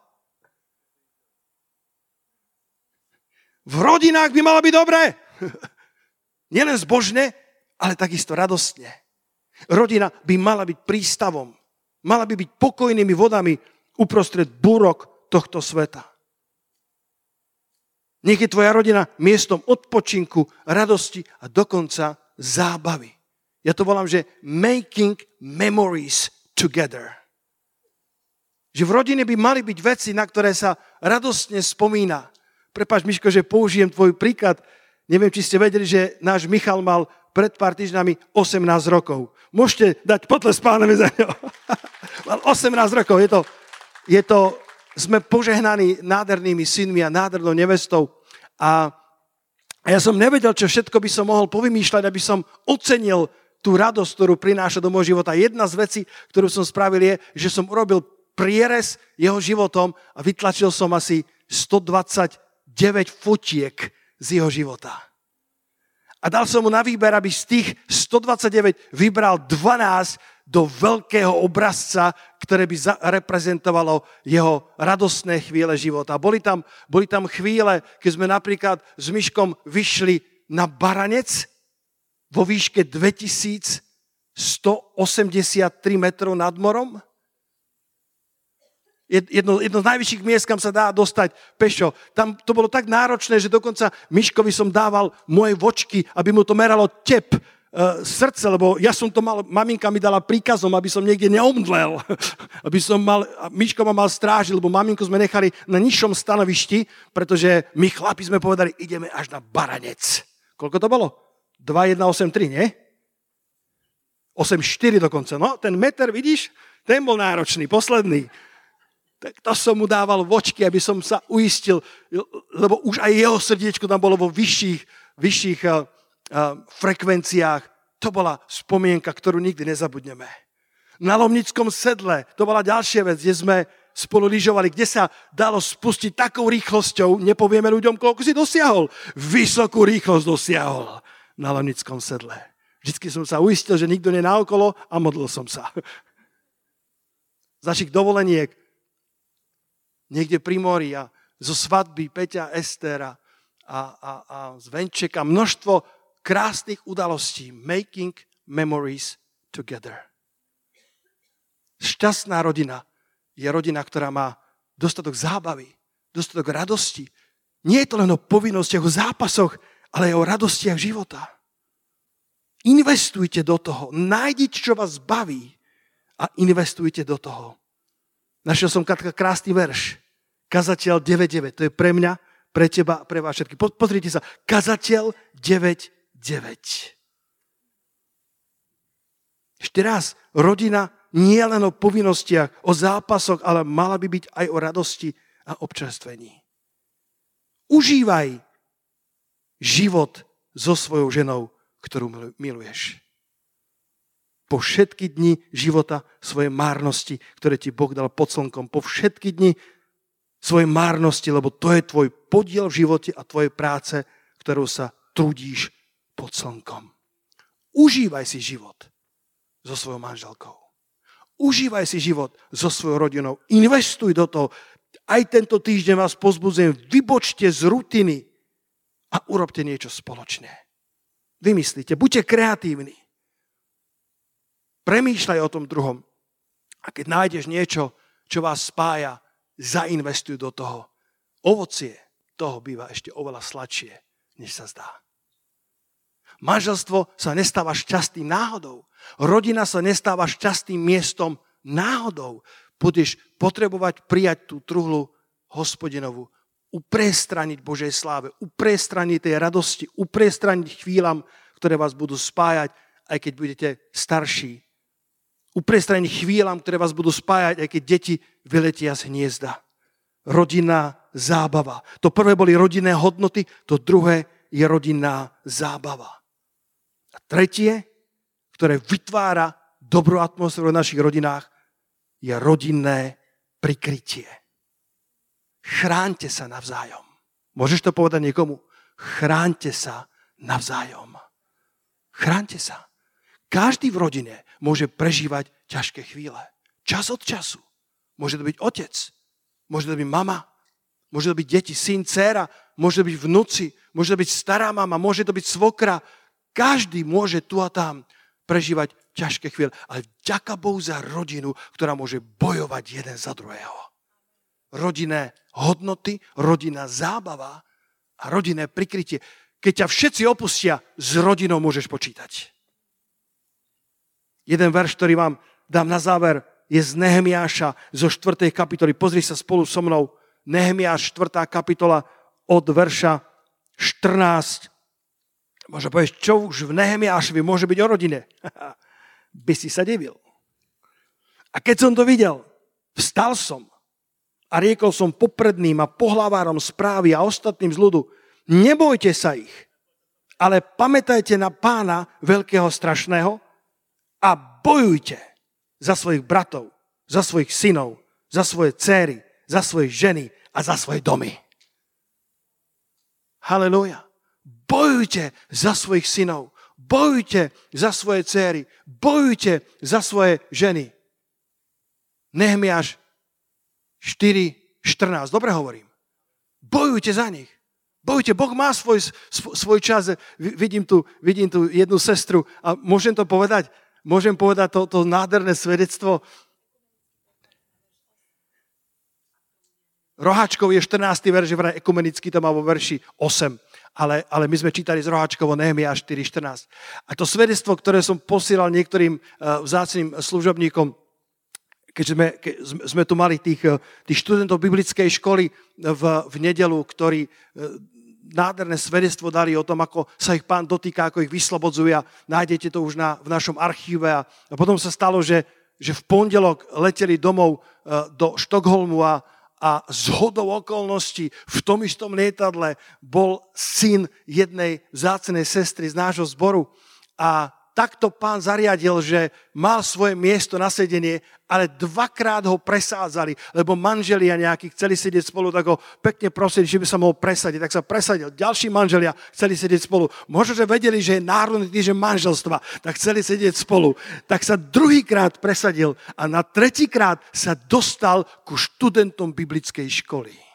V rodinách by malo byť dobré. Nielen zbožne, ale takisto radostne. Rodina by mala byť prístavom. Mala by byť pokojnými vodami uprostred búrok tohto sveta. Nech je tvoja rodina miestom odpočinku, radosti a dokonca zábavy. Ja to volám, že making memories together. Že v rodine by mali byť veci, na ktoré sa radostne spomína. Prepač, Miško, že použijem tvoj príklad. Neviem, či ste vedeli, že náš Michal mal pred pár týždňami 18 rokov. Môžete dať potles pánovi za ňo. mal 18 rokov. Je to, je to, sme požehnaní nádhernými synmi a nádhernou nevestou. A, ja som nevedel, čo všetko by som mohol povymýšľať, aby som ocenil tú radosť, ktorú prináša do môjho života. Jedna z vecí, ktorú som spravil je, že som urobil prierez jeho životom a vytlačil som asi 129 fotiek z jeho života. A dal som mu na výber, aby z tých 129 vybral 12 do veľkého obrazca, ktoré by reprezentovalo jeho radostné chvíle života. Boli tam, boli tam chvíle, keď sme napríklad s Myškom vyšli na Baranec, vo výške 2183 metrov nad morom? jedno, jedno z najvyšších miest, kam sa dá dostať pešo. Tam to bolo tak náročné, že dokonca Miškovi som dával moje vočky, aby mu to meralo tep srdce, lebo ja som to mal, maminka mi dala príkazom, aby som niekde neomdlel. aby som mal, Miško ma mal strážiť, lebo maminku sme nechali na nižšom stanovišti, pretože my chlapi sme povedali, ideme až na Baranec. Koľko to bolo? 2183, nie? 8,4 dokonca. No, ten meter, vidíš, ten bol náročný, posledný tak to som mu dával vočky, aby som sa uistil, lebo už aj jeho srdiečko tam bolo vo vyšších, vyšších uh, frekvenciách. To bola spomienka, ktorú nikdy nezabudneme. Na Lomnickom sedle, to bola ďalšia vec, kde sme spolu lyžovali, kde sa dalo spustiť takou rýchlosťou, nepovieme ľuďom, koľko si dosiahol. Vysokú rýchlosť dosiahol na Lomnickom sedle. Vždycky som sa uistil, že nikto nie naokolo a modlil som sa. Z našich dovoleniek niekde pri mori a zo svadby Peťa Estera a, a, a z Venčeka množstvo krásnych udalostí. Making memories together. Šťastná rodina je rodina, ktorá má dostatok zábavy, dostatok radosti. Nie je to len o povinnostiach, o zápasoch, ale aj o radostiach života. Investujte do toho, nájdite, čo vás baví a investujte do toho. Našiel som krásny verš. Kazateľ 9.9. To je pre mňa, pre teba, pre vás všetky. Pozrite sa. Kazateľ 9.9. Ešte raz, rodina nie len o povinnostiach, o zápasoch, ale mala by byť aj o radosti a občerstvení. Užívaj život so svojou ženou, ktorú miluješ po všetky dni života svojej márnosti, ktoré ti Boh dal pod slnkom, po všetky dni svojej márnosti, lebo to je tvoj podiel v živote a tvoje práce, ktorou sa trudíš pod slnkom. Užívaj si život so svojou manželkou. Užívaj si život so svojou rodinou. Investuj do toho. Aj tento týždeň vás pozbudzujem. Vybočte z rutiny a urobte niečo spoločné. Vymyslite, buďte kreatívni. Premýšľaj o tom druhom. A keď nájdeš niečo, čo vás spája, zainvestuj do toho. Ovocie toho býva ešte oveľa sladšie, než sa zdá. Manželstvo sa nestáva šťastným náhodou. Rodina sa nestáva šťastným miestom náhodou. Budeš potrebovať prijať tú truhlu hospodinovu, uprestraniť Božej sláve, uprestraniť tej radosti, uprestraniť chvíľam, ktoré vás budú spájať, aj keď budete starší uprestrení chvíľam, ktoré vás budú spájať, aj keď deti vyletia z hniezda. Rodinná zábava. To prvé boli rodinné hodnoty, to druhé je rodinná zábava. A tretie, ktoré vytvára dobrú atmosféru v našich rodinách, je rodinné prikrytie. Chránte sa navzájom. Môžeš to povedať niekomu? Chránte sa navzájom. Chránte sa. Každý v rodine môže prežívať ťažké chvíle. Čas od času. Môže to byť otec, môže to byť mama, môže to byť deti, syn, dcera, môže to byť vnúci, môže to byť stará mama, môže to byť svokra. Každý môže tu a tam prežívať ťažké chvíle. Ale ďaká Bohu za rodinu, ktorá môže bojovať jeden za druhého. Rodinné hodnoty, rodinná zábava a rodinné prikrytie. Keď ťa všetci opustia, s rodinou môžeš počítať. Jeden verš, ktorý vám dám na záver, je z Nehemiáša zo 4. kapitoly. Pozri sa spolu so mnou. Nehemiáš 4. kapitola od verša 14. Môže povedať, čo už v Nehemiášovi môže byť o rodine? By si sa divil. A keď som to videl, vstal som a riekol som popredným a pohlavárom správy a ostatným z ľudu, nebojte sa ich, ale pamätajte na pána veľkého strašného, a bojujte za svojich bratov, za svojich synov, za svoje céry, za svoje ženy a za svoje domy. Halelúja. Bojujte za svojich synov, bojujte za svoje céry, bojujte za svoje ženy. Nehmiaš 4.14. Dobre hovorím. Bojujte za nich. Bojujte, Boh má svoj, svoj čas. Vidím tu, vidím tu jednu sestru a môžem to povedať môžem povedať to, to nádherné svedectvo. Roháčkov je 14. verš, ekumenicky to má vo verši 8. Ale, ale my sme čítali z Roháčkovo Nehemia 4.14. A to svedectvo, ktoré som posielal niektorým uh, vzácným služobníkom, keď sme, keď sme tu mali tých, eh, tých študentov biblickej školy v, v nedelu, ktorí nádherné svedectvo dali o tom, ako sa ich pán dotýka, ako ich vyslobodzuje a nájdete to už na, v našom archíve. A, potom sa stalo, že, že v pondelok leteli domov do Štokholmu a, a z hodou okolností v tom istom lietadle bol syn jednej zácenej sestry z nášho zboru. A takto pán zariadil, že mal svoje miesto na sedenie, ale dvakrát ho presádzali, lebo manželia nejakí chceli sedieť spolu, tak ho pekne prosili, že by sa mohol presadiť. Tak sa presadil. Ďalší manželia chceli sedieť spolu. Možno, že vedeli, že je národný týždeň manželstva, tak chceli sedieť spolu. Tak sa druhýkrát presadil a na tretíkrát sa dostal ku študentom biblickej školy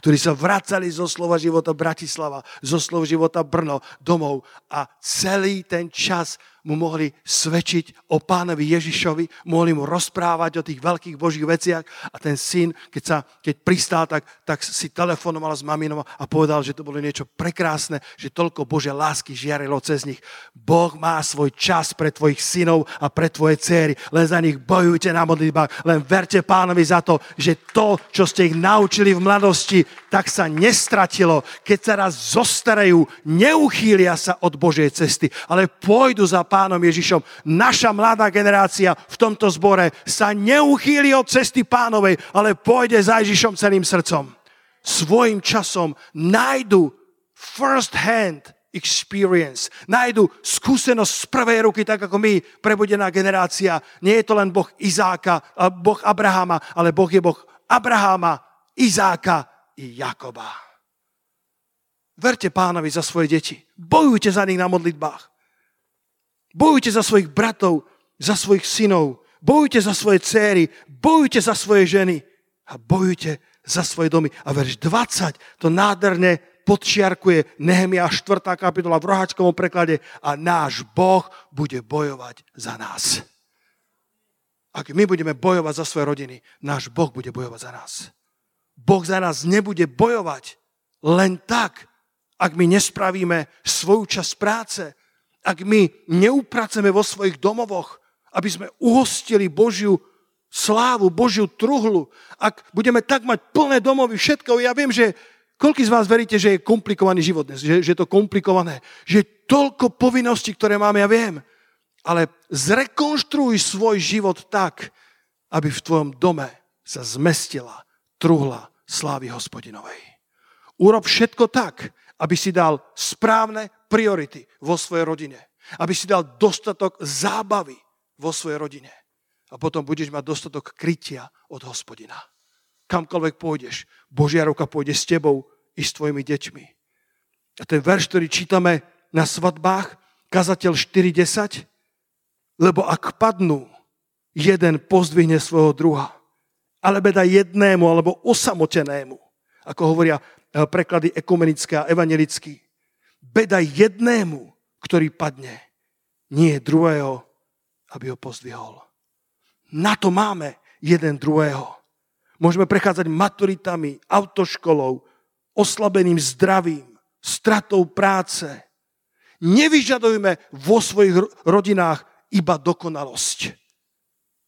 ktorí sa vracali zo slova života Bratislava, zo slova života Brno domov a celý ten čas mu mohli svedčiť o pánovi Ježišovi, mohli mu rozprávať o tých veľkých božích veciach a ten syn, keď, sa, keď pristál, tak, tak si telefonoval s maminou a povedal, že to bolo niečo prekrásne, že toľko Bože lásky žiarilo cez nich. Boh má svoj čas pre tvojich synov a pre tvoje céry. Len za nich bojujte na modlitbách, len verte pánovi za to, že to, čo ste ich naučili v mladosti, tak sa nestratilo. Keď sa raz zostarajú, neuchýlia sa od Božej cesty, ale pôjdu za pánom Ježišom. Naša mladá generácia v tomto zbore sa neuchýli od cesty pánovej, ale pôjde za Ježišom celým srdcom. Svojim časom nájdu first hand experience. Nájdu skúsenosť z prvej ruky, tak ako my, prebudená generácia. Nie je to len Boh Izáka, Boh Abrahama, ale Boh je Boh Abrahama, Izáka i Jakoba. Verte pánovi za svoje deti. Bojujte za nich na modlitbách. Bojujte za svojich bratov, za svojich synov, bojujte za svoje céry, bojujte za svoje ženy a bojujte za svoje domy. A verš 20 to nádherne podčiarkuje Nehemia 4. kapitola v roháčkovom preklade a náš Boh bude bojovať za nás. Ak my budeme bojovať za svoje rodiny, náš Boh bude bojovať za nás. Boh za nás nebude bojovať len tak, ak my nespravíme svoju časť práce, ak my neupraceme vo svojich domovoch, aby sme uhostili Božiu slávu, Božiu truhlu, ak budeme tak mať plné domovy všetko, ja viem, že koľko z vás veríte, že je komplikovaný život dnes, že, že je to komplikované, že je toľko povinností, ktoré máme, ja viem, ale zrekonštruuj svoj život tak, aby v tvojom dome sa zmestila truhla slávy hospodinovej. Urob všetko tak, aby si dal správne priority vo svojej rodine. Aby si dal dostatok zábavy vo svojej rodine. A potom budeš mať dostatok krytia od hospodina. Kamkoľvek pôjdeš, Božia ruka pôjde s tebou i s tvojimi deťmi. A ten verš, ktorý čítame na svadbách, kazateľ 4.10, lebo ak padnú, jeden pozdvihne svojho druha. Ale beda jednému alebo osamotenému, ako hovoria Eh, preklady ekumenické a evangelický. Beda jednému, ktorý padne, nie druhého, aby ho pozdvihol. Na to máme jeden druhého. Môžeme prechádzať maturitami, autoškolou, oslabeným zdravím, stratou práce. Nevyžadujme vo svojich rodinách iba dokonalosť.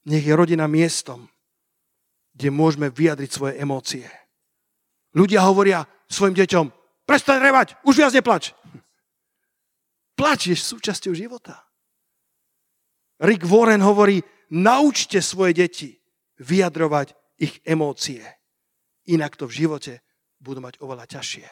Nech je rodina miestom, kde môžeme vyjadriť svoje emócie. Ľudia hovoria svojim deťom, prestaň revať, už viac neplač. Plač je súčasťou života. Rick Warren hovorí, naučte svoje deti vyjadrovať ich emócie. Inak to v živote budú mať oveľa ťažšie.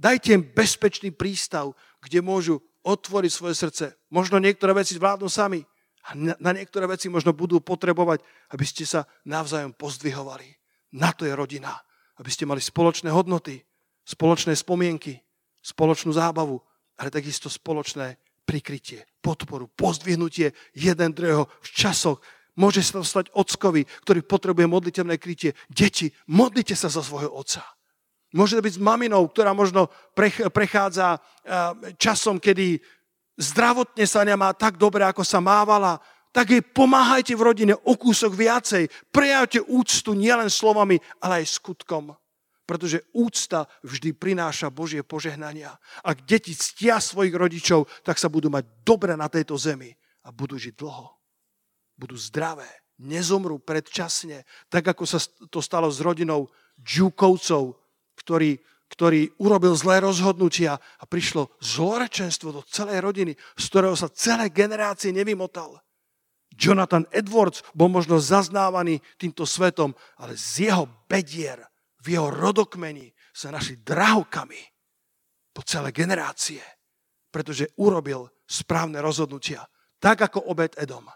Dajte im bezpečný prístav, kde môžu otvoriť svoje srdce. Možno niektoré veci zvládnu sami a na niektoré veci možno budú potrebovať, aby ste sa navzájom pozdvihovali. Na to je rodina. Aby ste mali spoločné hodnoty, spoločné spomienky, spoločnú zábavu, ale takisto spoločné prikrytie, podporu, pozdvihnutie jeden druhého v časoch. Môže sa stať ockovi, ktorý potrebuje modliteľné krytie. Deti, modlite sa za svojho otca. Môže to byť s maminou, ktorá možno prechádza časom, kedy zdravotne sa nemá tak dobre, ako sa mávala. Tak jej pomáhajte v rodine o kúsok viacej. Prejavte úctu nielen slovami, ale aj skutkom. Pretože úcta vždy prináša Božie požehnania. Ak deti ctia svojich rodičov, tak sa budú mať dobre na tejto zemi a budú žiť dlho. Budú zdravé, nezomrú predčasne, tak ako sa to stalo s rodinou Džukovcov, ktorý, ktorý urobil zlé rozhodnutia a prišlo zlorečenstvo do celej rodiny, z ktorého sa celé generácie nevymotal. Jonathan Edwards bol možno zaznávaný týmto svetom, ale z jeho bedier, v jeho rodokmeni sa našli drahokami po celé generácie, pretože urobil správne rozhodnutia, tak ako obed Edom.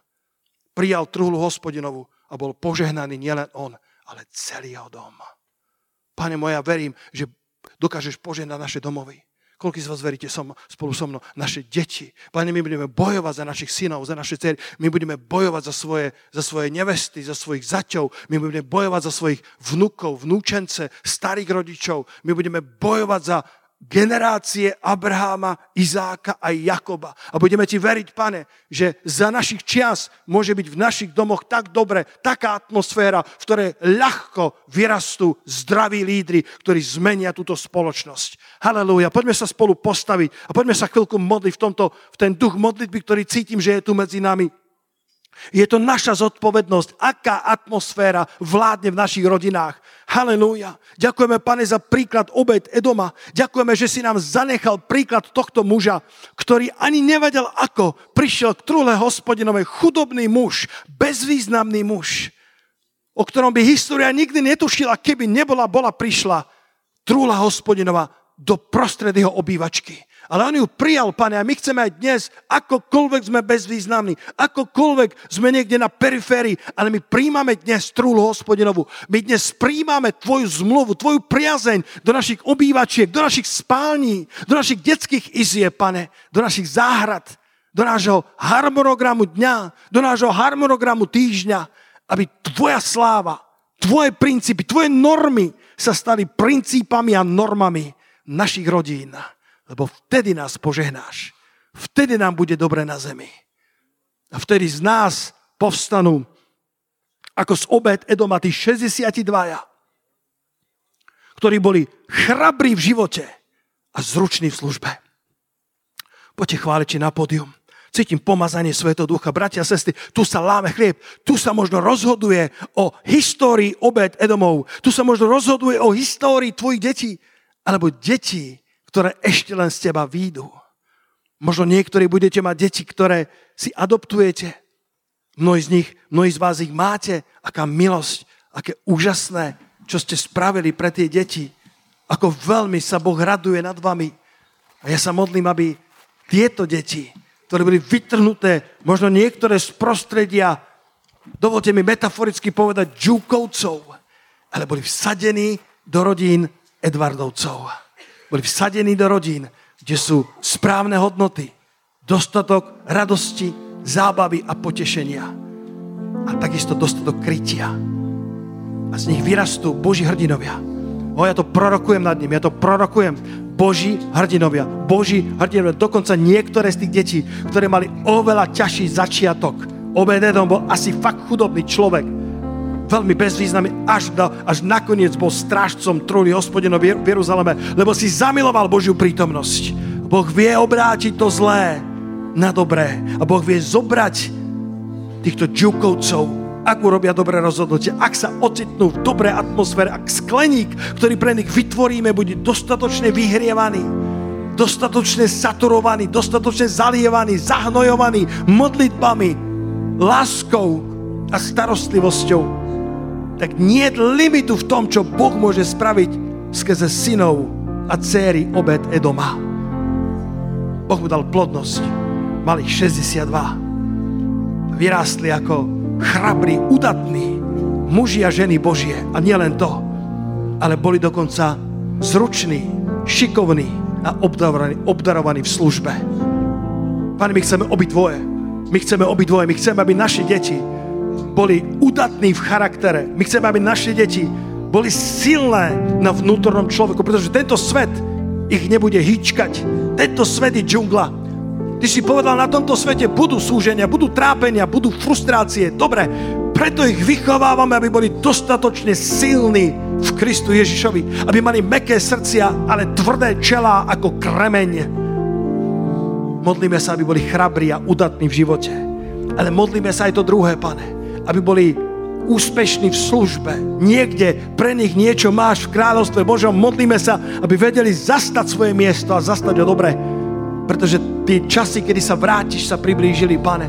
Prijal truhlu hospodinovu a bol požehnaný nielen on, ale celý jeho dom. Pane moja, verím, že dokážeš požehnať naše domovy. Koľko z vás veríte som, spolu so mnou? Naše deti. Pane, my budeme bojovať za našich synov, za naše dcery. My budeme bojovať za svoje, za svoje nevesty, za svojich zaťov. My budeme bojovať za svojich vnukov, vnúčence, starých rodičov. My budeme bojovať za generácie Abraháma, Izáka a Jakoba. A budeme ti veriť, pane, že za našich čias môže byť v našich domoch tak dobre, taká atmosféra, v ktorej ľahko vyrastú zdraví lídry, ktorí zmenia túto spoločnosť. Halelúja. Poďme sa spolu postaviť a poďme sa chvíľku modliť v, tomto, v ten duch modlitby, ktorý cítim, že je tu medzi nami. Je to naša zodpovednosť, aká atmosféra vládne v našich rodinách. Halelúja. Ďakujeme, pane, za príklad obed Edoma. Ďakujeme, že si nám zanechal príklad tohto muža, ktorý ani nevedel, ako prišiel k trúle hospodinovej chudobný muž, bezvýznamný muž, o ktorom by história nikdy netušila, keby nebola, bola prišla trúla hospodinova do prostred jeho obývačky. Ale on ju prijal, pane, a my chceme aj dnes, akokoľvek sme bezvýznamní, akokoľvek sme niekde na periférii, ale my príjmame dnes trúlu hospodinovu. My dnes príjmame tvoju zmluvu, tvoju priazeň do našich obývačiek, do našich spální, do našich detských izie, pane, do našich záhrad, do nášho harmonogramu dňa, do nášho harmonogramu týždňa, aby tvoja sláva, tvoje princípy, tvoje normy sa stali princípami a normami našich rodín lebo vtedy nás požehnáš. Vtedy nám bude dobre na zemi. A vtedy z nás povstanú ako z obed Edoma tí 62, ktorí boli chrabrí v živote a zruční v službe. Poďte chváliči na pódium. Cítim pomazanie Svetého Ducha. Bratia a sestry, tu sa láme chlieb. Tu sa možno rozhoduje o histórii obed Edomov. Tu sa možno rozhoduje o histórii tvojich detí. Alebo detí ktoré ešte len z teba výjdu. Možno niektorí budete mať deti, ktoré si adoptujete. Mnohí z nich, mnohí z vás ich máte. Aká milosť, aké úžasné, čo ste spravili pre tie deti. Ako veľmi sa Boh raduje nad vami. A ja sa modlím, aby tieto deti, ktoré boli vytrhnuté, možno niektoré z prostredia, dovolte mi metaforicky povedať, džúkovcov, ale boli vsadení do rodín Edvardovcov boli vsadení do rodín, kde sú správne hodnoty, dostatok radosti, zábavy a potešenia. A takisto dostatok krytia. A z nich vyrastú Boží hrdinovia. O, ja to prorokujem nad ním, ja to prorokujem. Boží hrdinovia, Boží hrdinovia. Dokonca niektoré z tých detí, ktoré mali oveľa ťažší začiatok. Obededom bol asi fakt chudobný človek, veľmi bezvýznamný, až, do, až nakoniec bol strážcom trúny hospodinov v Jeruzaleme, lebo si zamiloval Božiu prítomnosť. Boh vie obrátiť to zlé na dobré. A Boh vie zobrať týchto džukovcov, ak urobia dobré rozhodnutie, ak sa ocitnú v dobrej atmosfére, ak skleník, ktorý pre nich vytvoríme, bude dostatočne vyhrievaný, dostatočne saturovaný, dostatočne zalievaný, zahnojovaný modlitbami, láskou a starostlivosťou, tak nie je limitu v tom, čo Boh môže spraviť skrze synov a céry obed Edoma. Boh mu dal plodnosť. Mali 62. Vyrástli ako chrabrí, udatní muži a ženy Božie. A nielen to, ale boli dokonca zruční, šikovní a obdarovaní, obdarovaní v službe. Pane, my chceme dvoje. My chceme dvoje. My chceme, aby naše deti boli udatní v charaktere. My chceme, aby naše deti boli silné na vnútornom človeku, pretože tento svet ich nebude hýčkať. Tento svet je džungla. Ty si povedal, na tomto svete budú súženia, budú trápenia, budú frustrácie. Dobre, preto ich vychovávame, aby boli dostatočne silní v Kristu Ježišovi. Aby mali meké srdcia, ale tvrdé čelá ako kremeň. Modlíme sa, aby boli chrabrí a udatní v živote. Ale modlíme sa aj to druhé, pane. Aby boli úspešní v službe. Niekde pre nich niečo máš v kráľovstve Božom. Modlíme sa, aby vedeli zastať svoje miesto a zastať ho dobre. Pretože tie časy, kedy sa vrátiš, sa priblížili, pane.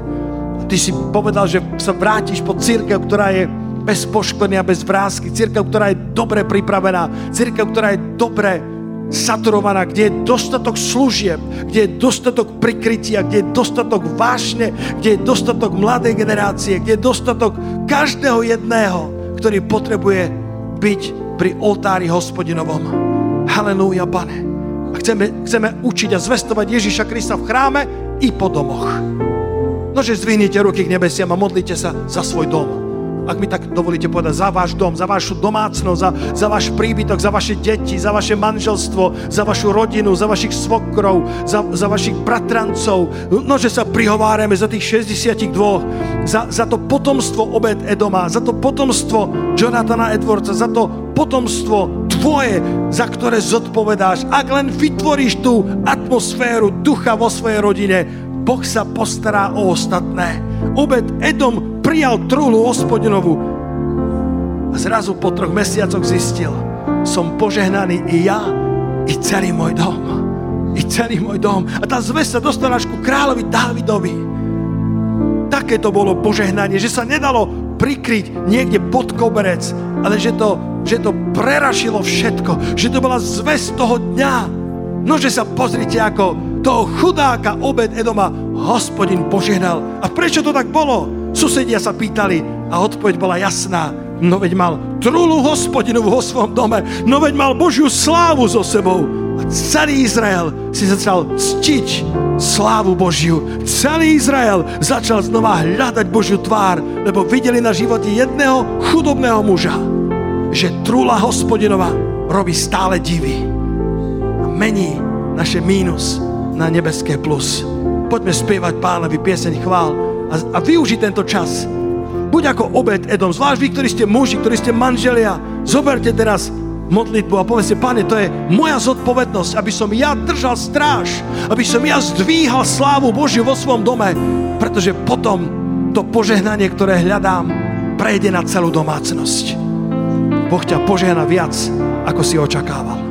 A ty si povedal, že sa vrátiš po církev, ktorá je bez poškodenia, bez vrázky. Církev, ktorá je dobre pripravená. Církev, ktorá je dobre saturovaná, kde je dostatok služieb, kde je dostatok prikrytia, kde je dostatok vášne, kde je dostatok mladej generácie, kde je dostatok každého jedného, ktorý potrebuje byť pri oltári hospodinovom. Halelúja, pane. A chceme, chceme učiť a zvestovať Ježíša Krista v chráme i po domoch. Nože zvihnite ruky k nebesiam a modlite sa za svoj dom ak mi tak dovolíte povedať, za váš dom, za vašu domácnosť, za, za váš príbytok, za vaše deti, za vaše manželstvo, za vašu rodinu, za vašich svokrov, za, za vašich bratrancov. No, že sa prihovárame za tých 62, za, za to potomstvo Obed Edoma, za to potomstvo Jonathana Edwardsa, za to potomstvo tvoje, za ktoré zodpovedáš. Ak len vytvoríš tú atmosféru ducha vo svojej rodine, Boh sa postará o ostatné. Obed Edom prijal trúlu hospodinovú a zrazu po troch mesiacoch zistil, som požehnaný i ja, i celý môj dom. I celý môj dom. A tá zväz sa dostala až ku kráľovi Dávidovi. Také to bolo požehnanie, že sa nedalo prikryť niekde pod koberec, ale že to, že to prerašilo všetko, že to bola zväz toho dňa. No, že sa pozrite, ako toho chudáka obed Edoma hospodin požehnal. A prečo to tak bolo? Susedia sa pýtali a odpoveď bola jasná. No veď mal trulu hospodinu vo svojom dome, no veď mal Božiu slávu so sebou. A celý Izrael si začal ctiť slávu Božiu. Celý Izrael začal znova hľadať Božiu tvár, lebo videli na živote jedného chudobného muža, že trula hospodinova robí stále divy a mení naše mínus na nebeské plus. Poďme spievať pánovi pieseň chvál a, a využiť tento čas. Buď ako obed Edom, zvlášť vy, ktorí ste muži, ktorí ste manželia, zoberte teraz modlitbu a povedzte, pane, to je moja zodpovednosť, aby som ja držal stráž, aby som ja zdvíhal slávu Božiu vo svojom dome, pretože potom to požehnanie, ktoré hľadám, prejde na celú domácnosť. Boh ťa požehna viac, ako si očakával.